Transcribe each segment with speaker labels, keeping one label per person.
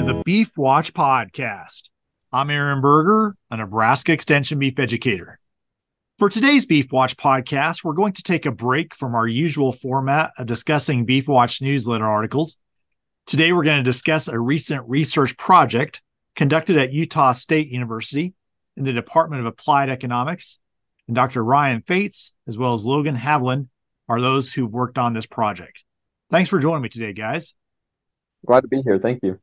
Speaker 1: to the Beef Watch podcast. I'm Aaron Berger, a Nebraska Extension beef educator. For today's Beef Watch podcast, we're going to take a break from our usual format of discussing Beef Watch newsletter articles. Today, we're going to discuss a recent research project conducted at Utah State University in the Department of Applied Economics. And Dr. Ryan Feuz, as well as Logan Haviland, are those who've worked on this project. Thanks for joining me today, guys.
Speaker 2: Glad to be here. Thank you.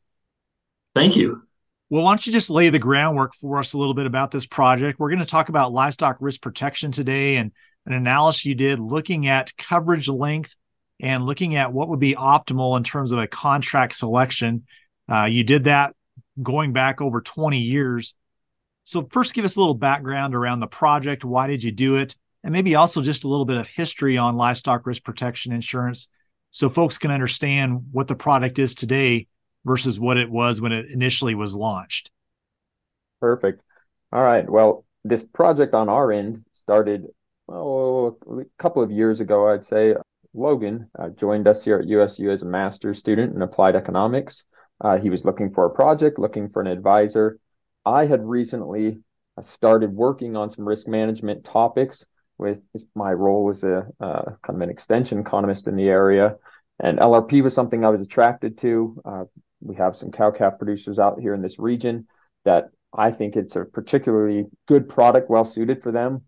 Speaker 3: Thank you.
Speaker 1: Well, why don't you just lay the groundwork for us a little bit about this project? We're going to talk about livestock risk protection today and an analysis you did looking at coverage length and looking at what would be optimal in terms of a contract selection. Uh, you did that going back over 20 years. So, first, give us a little background around the project. Why did you do it? And maybe also just a little bit of history on livestock risk protection insurance so folks can understand what the product is today versus what it was when it initially was launched.
Speaker 2: Perfect. All right. Well, this project on our end started oh, a couple of years ago, I'd say. Logan uh, joined us here at USU as a master's student in applied economics. Uh, he was looking for a project, looking for an advisor. I had recently uh, started working on some risk management topics with my role as a uh, kind of an extension economist in the area. And LRP was something I was attracted to. We have some cow calf producers out here in this region that I think it's a particularly good product, well suited for them.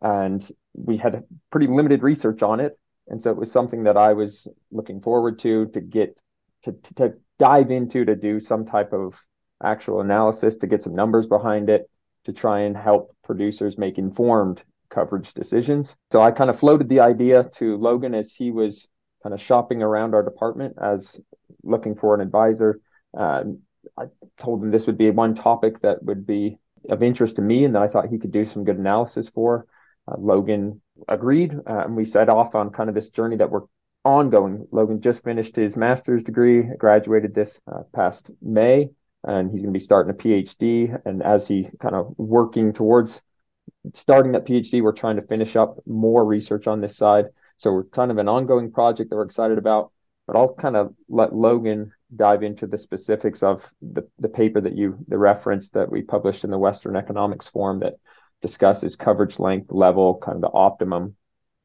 Speaker 2: And we had pretty limited research on it. And so it was something that I was looking forward to to get to, to, to dive into to do some type of actual analysis to get some numbers behind it to try and help producers make informed coverage decisions. So I kind of floated the idea to Logan as he was kind of shopping around our department as looking for an advisor. Uh, I told him this would be one topic that would be of interest to me and that I thought he could do some good analysis for. Uh, Logan agreed, uh, and we set off on kind of this journey that we're ongoing. Logan just finished his master's degree, graduated this uh, past May, and he's going to be starting a PhD. And as he kind of working towards starting that PhD, we're trying to finish up more research on this side. So we're kind of an ongoing project that we're excited about, but I'll kind of let Logan dive into the specifics of the, the paper that you the reference that we published in the Western Economics Forum that discusses coverage length level, kind of the optimum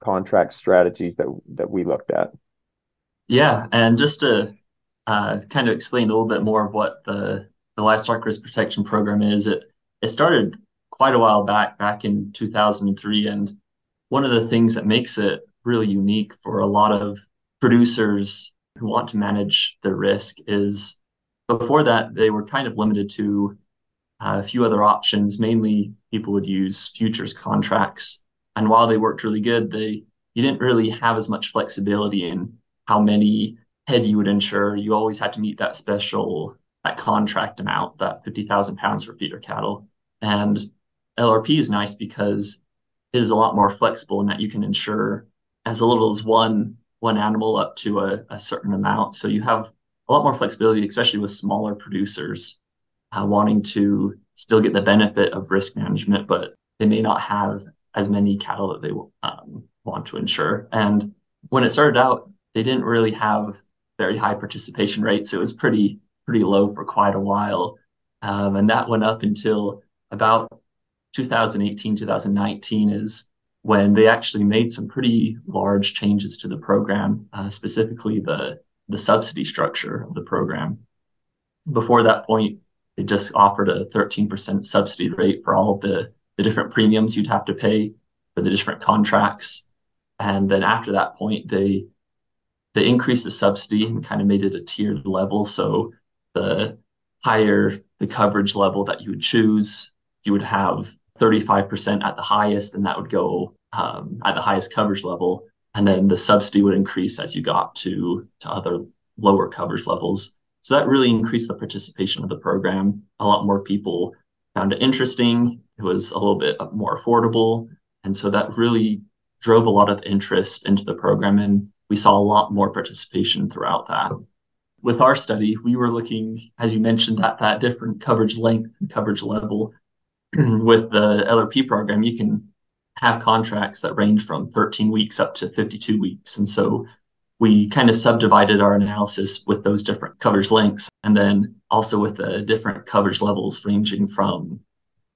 Speaker 2: contract strategies that that we looked at.
Speaker 3: Yeah, and just to uh, kind of explain a little bit more of what the the livestock risk protection program is, it it started quite a while back, back in 2003, and one of the things that makes it really unique for a lot of producers who want to manage their risk is before that they were kind of limited to uh, a few other options. Mainly people would use futures contracts. And while they worked really good they you didn't really have as much flexibility in how many head you would insure. You always had to meet that special that contract amount that 50000 pounds for feeder cattle. And lrp is nice because it is a lot more flexible in that you can insure as little as one one animal up to a, a certain amount. So you have a lot more flexibility, especially with smaller producers uh, wanting to still get the benefit of risk management, but they may not have as many cattle that they um, want to insure. And when it started out, they didn't really have very high participation rates. It was pretty pretty low for quite a while, um, and that went up until about 2018, 2019 is when they actually made some pretty large changes to the program, uh, specifically the the subsidy structure of the program. Before that point, they just offered a 13% subsidy rate for all the, the different premiums you'd have to pay for the different contracts. And then after that point, they they increased the subsidy and kind of made it a tiered level. So the higher the coverage level that you would choose, you would have 35% at the highest, and that would go um, at the highest coverage level. And then the subsidy would increase as you got to, to other lower coverage levels. So that really increased the participation of the program. A lot more people found it interesting. It was a little bit more affordable. And so that really drove a lot of interest into the program. And we saw a lot more participation throughout that. With our study, we were looking, as you mentioned, at that different coverage length and coverage level with the LRP program, you can have contracts that range from 13 weeks up to 52 weeks. And so we kind of subdivided our analysis with those different coverage lengths and then also with the different coverage levels ranging from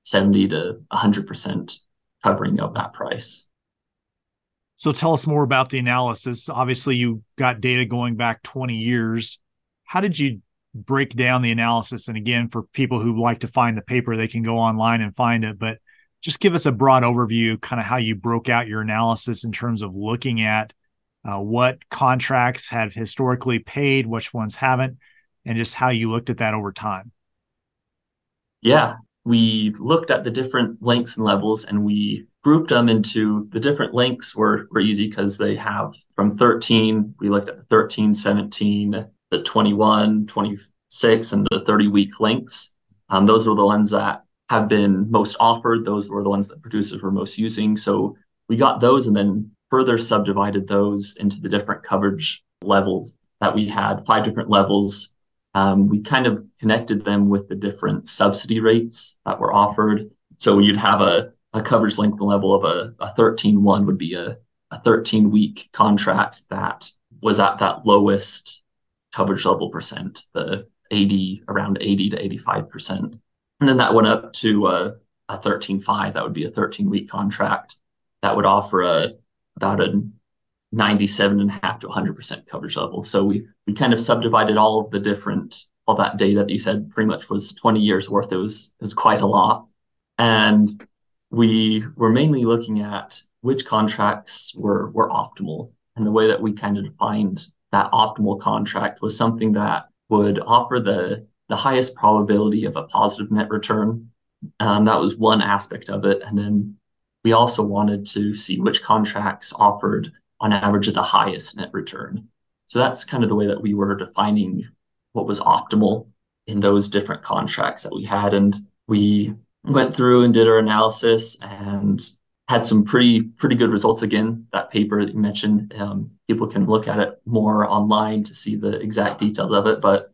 Speaker 3: 70 to 100% covering of that price.
Speaker 1: So tell us more about the analysis. Obviously, you got data going back 20 years. How did you break down the analysis? And again, for people who like to find the paper, they can go online and find it. But just give us a broad overview, kind of how you broke out your analysis in terms of looking at uh, what contracts have historically paid, which ones haven't, and just how you looked at that over time.
Speaker 3: Yeah, we looked at the different lengths and levels and we grouped them into the different lengths were, were easy because they have from 13, we looked at the 13, 17, the 21, 26, and the 30 week lengths. Um, those were the ones that have been most offered. Those were the ones that producers were most using. So we got those and then further subdivided those into the different coverage levels that we had, five different levels. Um, we kind of connected them with the different subsidy rates that were offered. So you'd have a, a coverage length level of a, a 13.1 would be a, a 13 week contract that was at that lowest coverage level percent, the 80, around 80 to 85%. And then that went up to uh, a, a 13.5, that would be a 13 week contract that would offer a about a 97 and a half to 100% coverage level. So we, we kind of subdivided all of the different, all that data that you said pretty much was 20 years worth. It was, it was quite a lot. And we were mainly looking at which contracts were, were optimal. And the way that we kind of defined that optimal contract was something that would offer the the highest probability of a positive net return. Um, that was one aspect of it, and then we also wanted to see which contracts offered on average the highest net return. So that's kind of the way that we were defining what was optimal in those different contracts that we had, and we went through and did our analysis and had some pretty pretty good results again that paper that you mentioned um, people can look at it more online to see the exact details of it but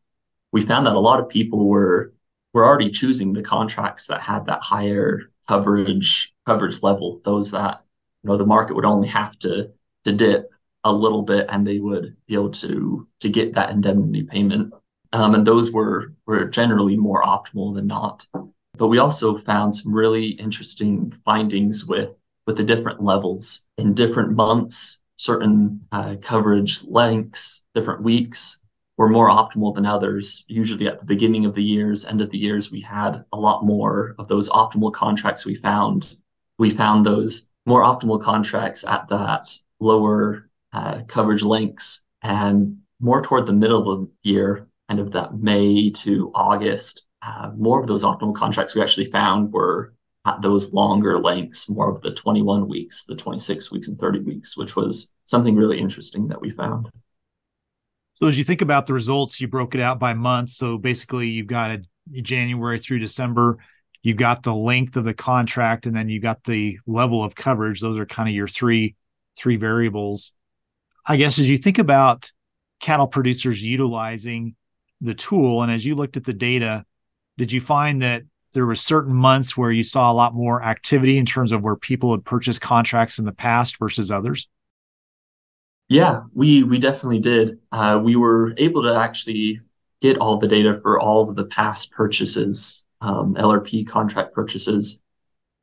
Speaker 3: we found that a lot of people were were already choosing the contracts that had that higher coverage coverage level those that you know the market would only have to to dip a little bit and they would be able to to get that indemnity payment. Um, and those were were generally more optimal than not. But we also found some really interesting findings with with the different levels in different months, certain uh, coverage lengths, different weeks were more optimal than others. Usually at the beginning of the years, end of the years, we had a lot more of those optimal contracts we found. We found those more optimal contracts at that lower uh, coverage lengths and more toward the middle of the year, kind of that May to August. Uh, more of those optimal contracts we actually found were those longer lengths, more of the 21 weeks, the 26 weeks, and 30 weeks, which was something really interesting that we found.
Speaker 1: So, as you think about the results, you broke it out by month. So, basically, you've got a January through December, you got the length of the contract, and then you got the level of coverage. Those are kind of your three three variables. I guess as you think about cattle producers utilizing the tool, and as you looked at the data, did you find that there were certain months where you saw a lot more activity in terms of where people had purchased contracts in the past versus others?
Speaker 3: Yeah, we we definitely did. Uh, we were able to actually get all the data for all of the past purchases, um, LRP contract purchases,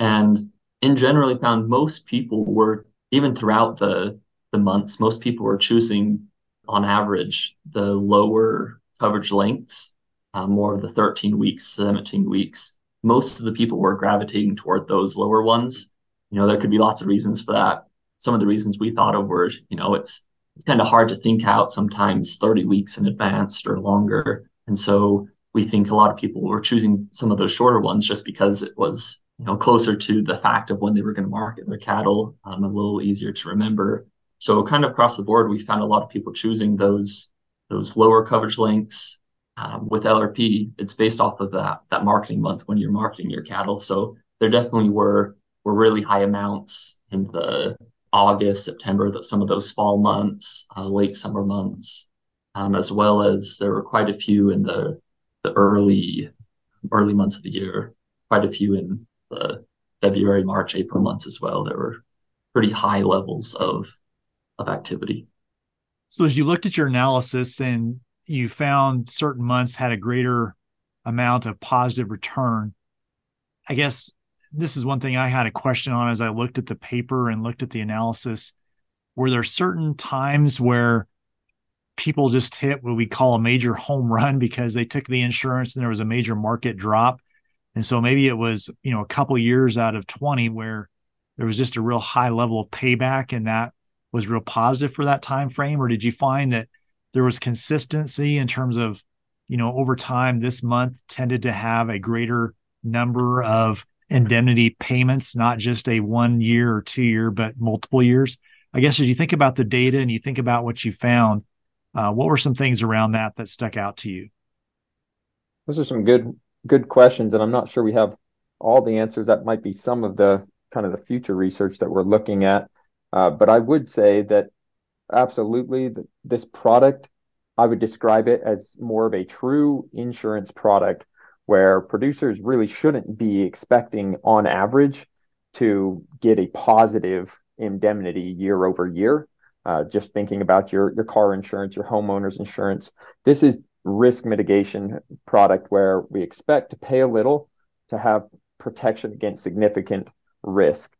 Speaker 3: and in generally found most people were even throughout the the months, most people were choosing on average the lower coverage lengths, uh, more of the 13 weeks, 17 weeks, most of the people were gravitating toward those lower ones. You know, there could be lots of reasons for that. Some of the reasons we thought of were, you know, it's it's kind of hard to think out sometimes 30 weeks in advance or longer. And so we think a lot of people were choosing some of those shorter ones just because it was, you know, closer to the fact of when they were going to market their cattle, um, a little easier to remember. So kind of across the board, we found a lot of people choosing those those lower coverage lengths um, with LRP, it's based off of that that marketing month when you're marketing your cattle. So there definitely were were really high amounts in the August, September, that some of those fall months, uh, late summer months, um, as well as there were quite a few in the the early early months of the year. Quite a few in the February, March, April months as well. There were pretty high levels of of activity.
Speaker 1: So as you looked at your analysis and you found certain months had a greater amount of positive return, I guess this is one thing I had a question on as I looked at the paper and looked at the analysis. Were there certain times where people just hit what we call a major home run because they took the insurance and there was a major market drop? And so maybe it was, you know, a couple years out of 20 where there was just a real high level of payback and that was real positive for that time frame or did you find that there was consistency in terms of you know over time this month tended to have a greater number of indemnity payments not just a one year or two year but multiple years. I guess as you think about the data and you think about what you found uh, what were some things around that that stuck out to you?
Speaker 2: Those are some good good questions and i'm not sure we have all the answers. That might be some of the kind of the future research that we're looking at. Uh, but I would say that absolutely this product, I would describe it as more of a true insurance product where producers really shouldn't be expecting on average to get a positive indemnity year over year. Uh, just thinking about your your car insurance, your homeowner's insurance. This is risk mitigation product where we expect to pay a little to have protection against significant risk.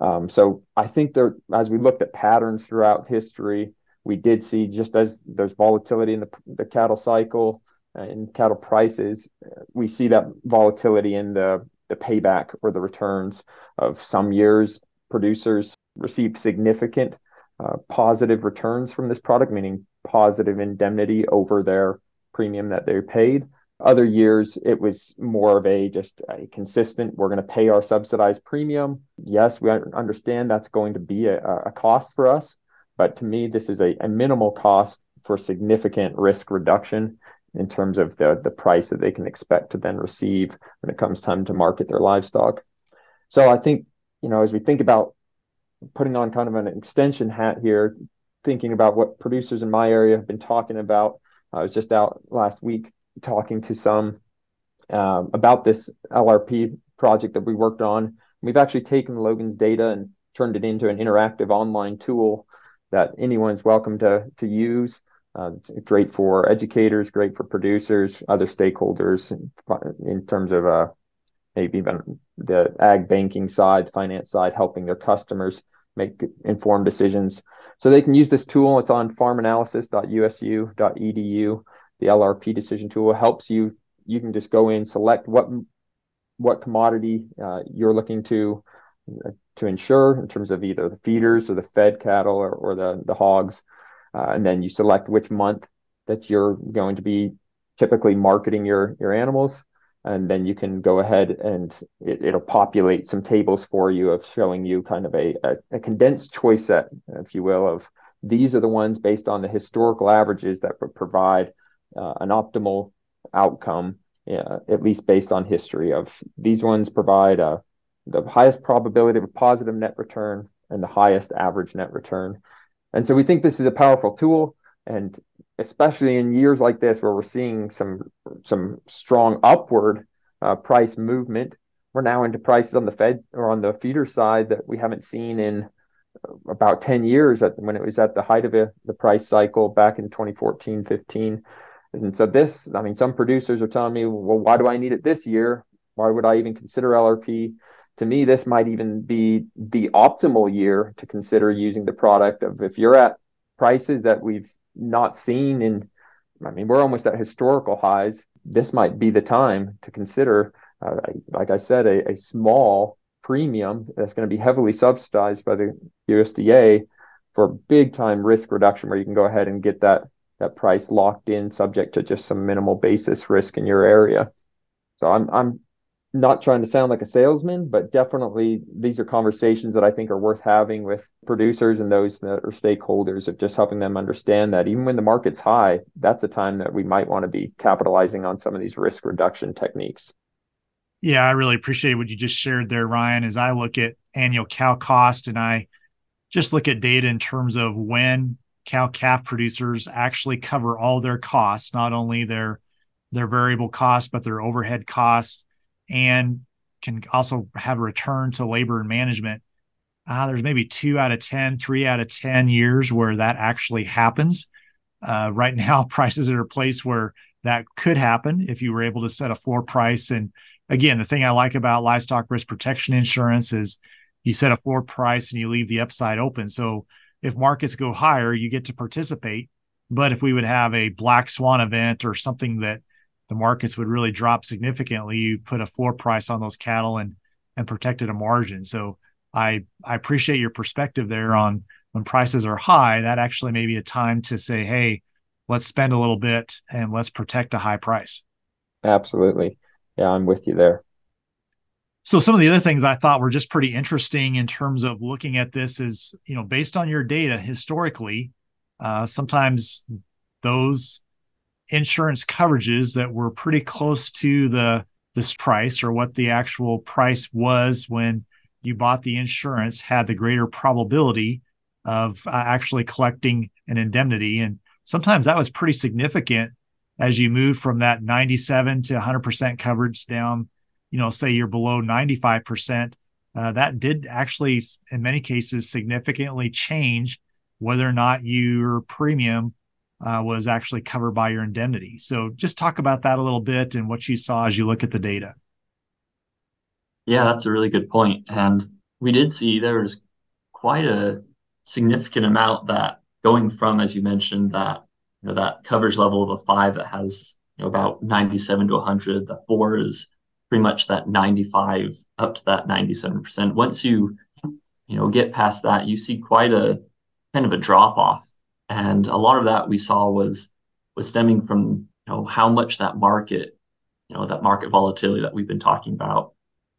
Speaker 2: Um, so I think there, as we looked at patterns throughout history, we did see just as there's volatility in the, the cattle cycle and cattle prices, we see that volatility in the the payback or the returns of some years. Producers received significant uh, positive returns from this product, meaning positive indemnity over their premium that they paid. Other years, it was more of a just a consistent, we're going to pay our subsidized premium. Yes, we understand that's going to be a, a cost for us, but to me, this is a, a minimal cost for significant risk reduction in terms of the, the price that they can expect to then receive when it comes time to market their livestock. So I think, you know, as we think about putting on kind of an extension hat here, thinking about what producers in my area have been talking about. I was just out last week talking to some um, about this LRP project that we worked on. We've actually taken Logan's data and turned it into an interactive online tool that anyone's welcome to to use. Uh, it's great for educators, great for producers, other stakeholders in, in terms of uh, maybe even the ag banking side, finance side, helping their customers make informed decisions. So they can use this tool. It's on farmanalysis.usu.edu the LRP decision tool helps you. You can just go in, select what what commodity uh, you're looking to uh, to insure in terms of either the feeders or the fed cattle or, or the the hogs, uh, and then you select which month that you're going to be typically marketing your your animals, and then you can go ahead and it, will populate some tables for you of showing you kind of a, a, a condensed choice set, if you will, of these are the ones based on the historical averages that would provide uh, an optimal outcome, uh, at least based on history. Of these ones provide uh, the highest probability of a positive net return and the highest average net return. And so we think this is a powerful tool, and especially in years like this where we're seeing some some strong upward uh, price movement, we're now into prices on the Fed or on the feeder side that we haven't seen in about 10 years at, when it was at the height of a, the price cycle back in 2014 15 and so this, I mean, some producers are telling me, well, why do I need it this year? Why would I even consider LRP? To me, this might even be the optimal year to consider using the product of if you're at prices that we've not seen in, I mean, we're almost at historical highs. This might be the time to consider, uh, like I said, a, a small premium that's going to be heavily subsidized by the USDA for big time risk reduction where you can go ahead and get that that price locked in subject to just some minimal basis risk in your area. So I'm I'm not trying to sound like a salesman, but definitely these are conversations that I think are worth having with producers and those that are stakeholders of just helping them understand that even when the market's high, that's a time that we might want to be capitalizing on some of these risk reduction techniques.
Speaker 1: Yeah, I really appreciate what you just shared there, Ryan. As I look at annual cow cost and I just look at data in terms of when cow calf producers actually cover all their costs, not only their their variable costs, but their overhead costs, and can also have a return to labor and management. Uh, there's maybe two out of 10, three out of 10 years where that actually happens. uh, right now prices are a place where that could happen if you were able to set a floor price. And again, the thing I like about livestock risk protection insurance is you set a floor price and you leave the upside open. So if markets go higher, you get to participate. But if we would have a black swan event or something that the markets would really drop significantly, you put a floor price on those cattle and and protected a margin. So I I appreciate your perspective there on when prices are high, that actually may be a time to say, hey, let's spend a little bit and let's protect a high price.
Speaker 2: Absolutely. Yeah, I'm with you there.
Speaker 1: So some of the other things I thought were just pretty interesting in terms of looking at this is, you know, based on your data historically, uh, sometimes those insurance coverages that were pretty close to the this price or what the actual price was when you bought the insurance had the greater probability of uh, actually collecting an indemnity. And sometimes that was pretty significant as you move from that 97 to 100% coverage down, you know, say you're below 95%. Uh, that did actually, in many cases, significantly change whether or not your premium uh, was actually covered by your indemnity. So just talk about that a little bit and what you saw as you look at the data.
Speaker 3: Yeah, that's a really good point. And we did see there was quite a significant amount that going from, as you mentioned, that you know that coverage level of a five that has you know about 97 to 100. The four is pretty much that 95 up to that 97 percent. Once you you know get past that, you see quite a kind of a drop off, and a lot of that we saw was was stemming from you know how much that market you know that market volatility that we've been talking about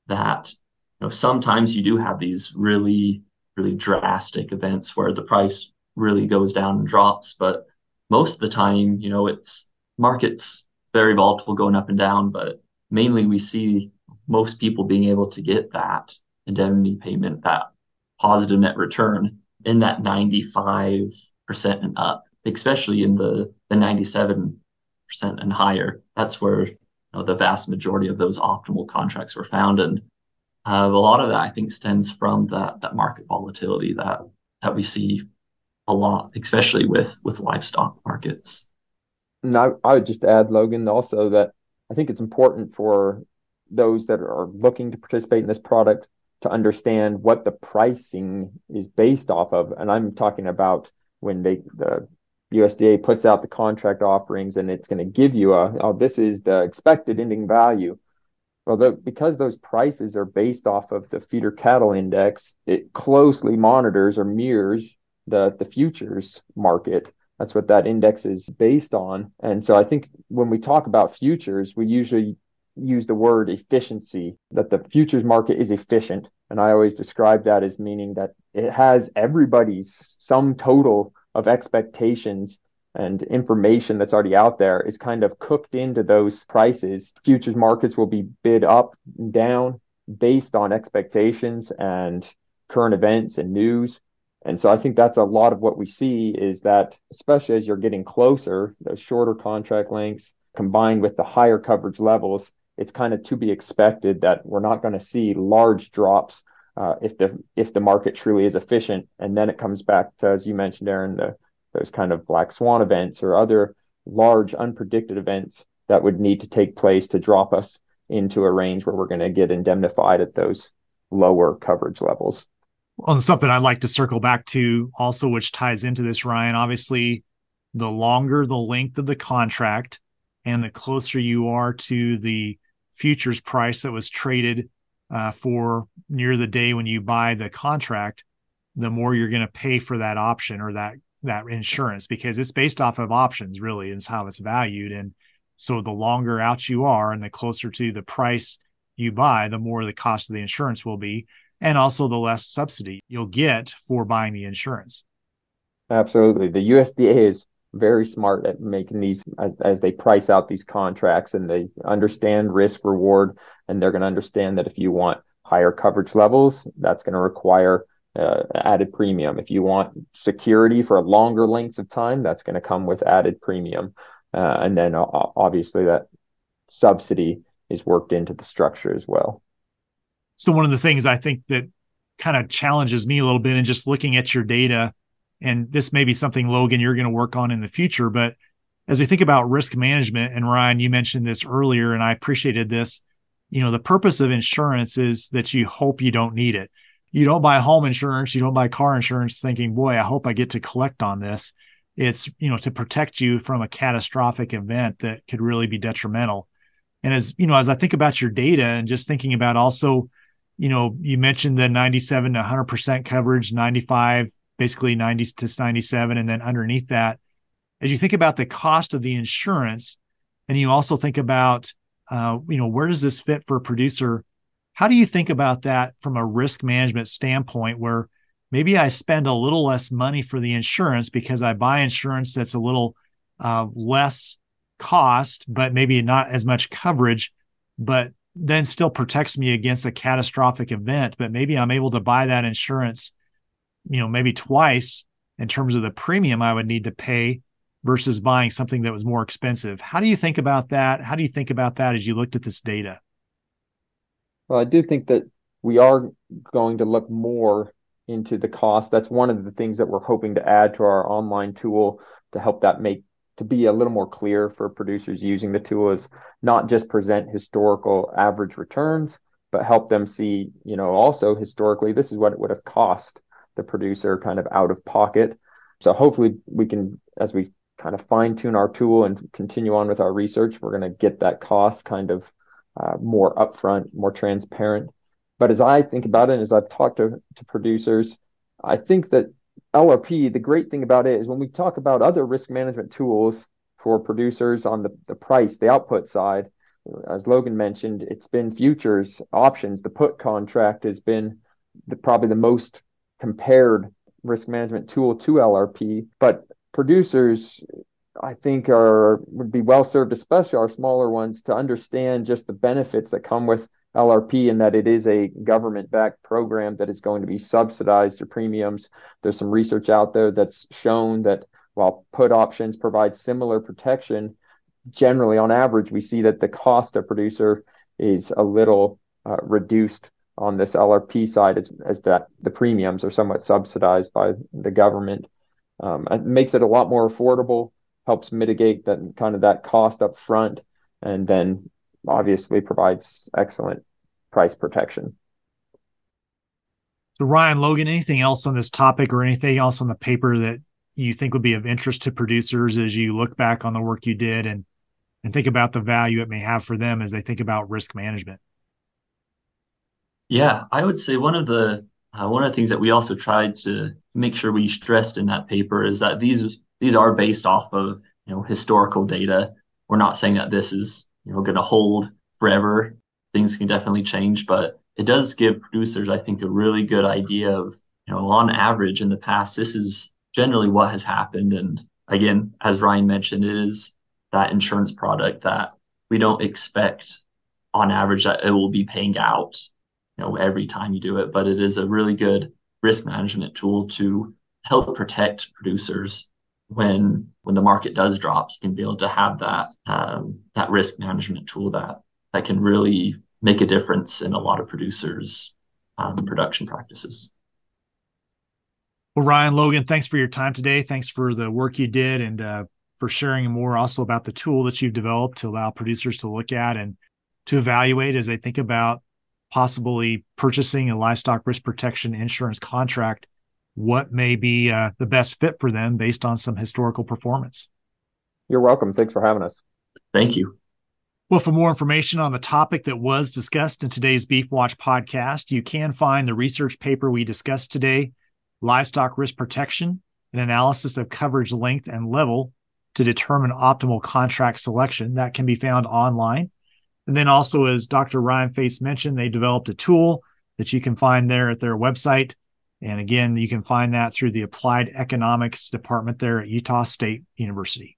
Speaker 3: that you know sometimes you do have these really really drastic events where the price really goes down and drops. But most of the time, you know, it's markets very volatile going up and down, but mainly we see most people being able to get that indemnity payment, that positive net return in that 95% and up, especially in the, the 97% and higher. That's where you know, the vast majority of those optimal contracts were found. And uh, a lot of that I think stems from that that market volatility that that we see a lot, especially with with livestock markets.
Speaker 2: And I, I would just add, Logan, also that I think it's important for those that are looking to participate in this product to understand what the pricing is based off of. And I'm talking about when they the USDA puts out the contract offerings and it's going to give you a oh this is the expected ending value well, the, because those prices are based off of the feeder cattle index, it closely monitors or mirrors the the futures market. That's what that index is based on. And so I think when we talk about futures, we usually use the word efficiency, that the futures market is efficient. And I always describe that as meaning that it has everybody's sum total of expectations and information that's already out there is kind of cooked into those prices. Futures markets will be bid up and down based on expectations and current events and news. And so I think that's a lot of what we see is that, especially as you're getting closer, those shorter contract lengths combined with the higher coverage levels, it's kind of to be expected that we're not going to see large drops uh, if the if the market truly is efficient. And then it comes back to, as you mentioned, Aaron, the those kind of black swan events or other large unpredicted events that would need to take place to drop us into a range where we're going to get indemnified at those lower coverage levels.
Speaker 1: And something I'd like to circle back to also, which ties into this, Ryan. Obviously, the longer the length of the contract and the closer you are to the futures price that was traded uh, for near the day when you buy the contract, the more you're going to pay for that option or that that insurance because it's based off of options really is how it's valued and so the longer out you are and the closer to the price you buy the more the cost of the insurance will be and also the less subsidy you'll get for buying the insurance
Speaker 2: absolutely the usda is very smart at making these as, as they price out these contracts and they understand risk reward and they're going to understand that if you want higher coverage levels that's going to require uh, added premium. If you want security for longer lengths of time, that's going to come with added premium. Uh, and then uh, obviously that subsidy is worked into the structure as well.
Speaker 1: So one of the things I think that kind of challenges me a little bit in just looking at your data and this may be something Logan you're going to work on in the future, but as we think about risk management, and Ryan, you mentioned this earlier, and I appreciated this. You know, the purpose of insurance is that you hope you don't need it. You don't buy home insurance, you don't buy car insurance thinking, boy, I hope I get to collect on this. It's, you know, to protect you from a catastrophic event that could really be detrimental. And as, you know, as I think about your data and just thinking about also, you know, you mentioned the 97 to 100% coverage, 95, basically 90 to 97. And then underneath that, as you think about the cost of the insurance, and you also think about, uh, you know, where does this fit for a producer? How do you think about that from a risk management standpoint where maybe I spend a little less money for the insurance because I buy insurance that's a little uh, less cost, but maybe not as much coverage, but then still protects me against a catastrophic event. But maybe I'm able to buy that insurance, you know, maybe twice in terms of the premium I would need to pay versus buying something that was more expensive. How do you think about that? How do you think about that as you looked at this data?
Speaker 2: Well, I do think that we are going to look more into the cost. That's one of the things that we're hoping to add to our online tool to help that make to be a little more clear for producers using the tool is not just present historical average returns, but help them see, you know, also historically this is what it would have cost the producer kind of out of pocket. So hopefully we can, as we kind of fine tune our tool and continue on with our research, we're going to get that cost kind of uh, more upfront, more transparent. But as I think about it, as I've talked to, to producers, I think that LRP, the great thing about it is when we talk about other risk management tools for producers on the, the price, the output side, as Logan mentioned, it's been futures, options. The put contract has been the, probably the most compared risk management tool to LRP. But producers, I think, are would be well served, especially our smaller ones, to understand just the benefits that come with LRP in that it is a government backed program that is going to be subsidized to premiums. There's some research out there that's shown that while put options provide similar protection, generally on average, we see that the cost of producer is a little uh, reduced on this LRP side as, as that the premiums are somewhat subsidized by the government. Um, it makes it a lot more affordable, helps mitigate that kind of that cost up front, and then obviously provides excellent price protection.
Speaker 1: So, Ryan Logan, anything else on this topic or anything else on the paper that you think would be of interest to producers as you look back on the work you did and and think about the value it may have for them as they think about risk management?
Speaker 3: Yeah, I would say one of the uh, one of the things that we also tried to make sure we stressed in that paper is that these these are based off of you know historical data. We're not saying that this is you know going to hold forever. Things can definitely change, but it does give producers, I think, a really good idea of you know on average in the past this is generally what has happened. And again, as Ryan mentioned, it is that insurance product that we don't expect on average that it will be paying out you know every time you do it but it is a really good risk management tool to help protect producers when when the market does drop, you can be able to have that um, that risk management tool that that can really make a difference in a lot of producers' um, production practices.
Speaker 1: Well, Ryan Logan, thanks for your time today. Thanks for the work you did and uh, for sharing more also about the tool that you've developed to allow producers to look at and to evaluate as they think about possibly purchasing a livestock risk protection insurance contract what may be uh, the best fit for them based on some historical performance.
Speaker 2: You're welcome. Thanks for having us.
Speaker 3: Thank you.
Speaker 1: Well, for more information on the topic that was discussed in today's Beef Watch podcast, you can find the research paper we discussed today, Livestock Risk Protection, an analysis of coverage length and level to determine optimal contract selection. That can be found online. And then also, as Dr. Ryan Feuz mentioned, they developed a tool that you can find there at their website, and again, you can find that through the Applied Economics Department there at Utah State University.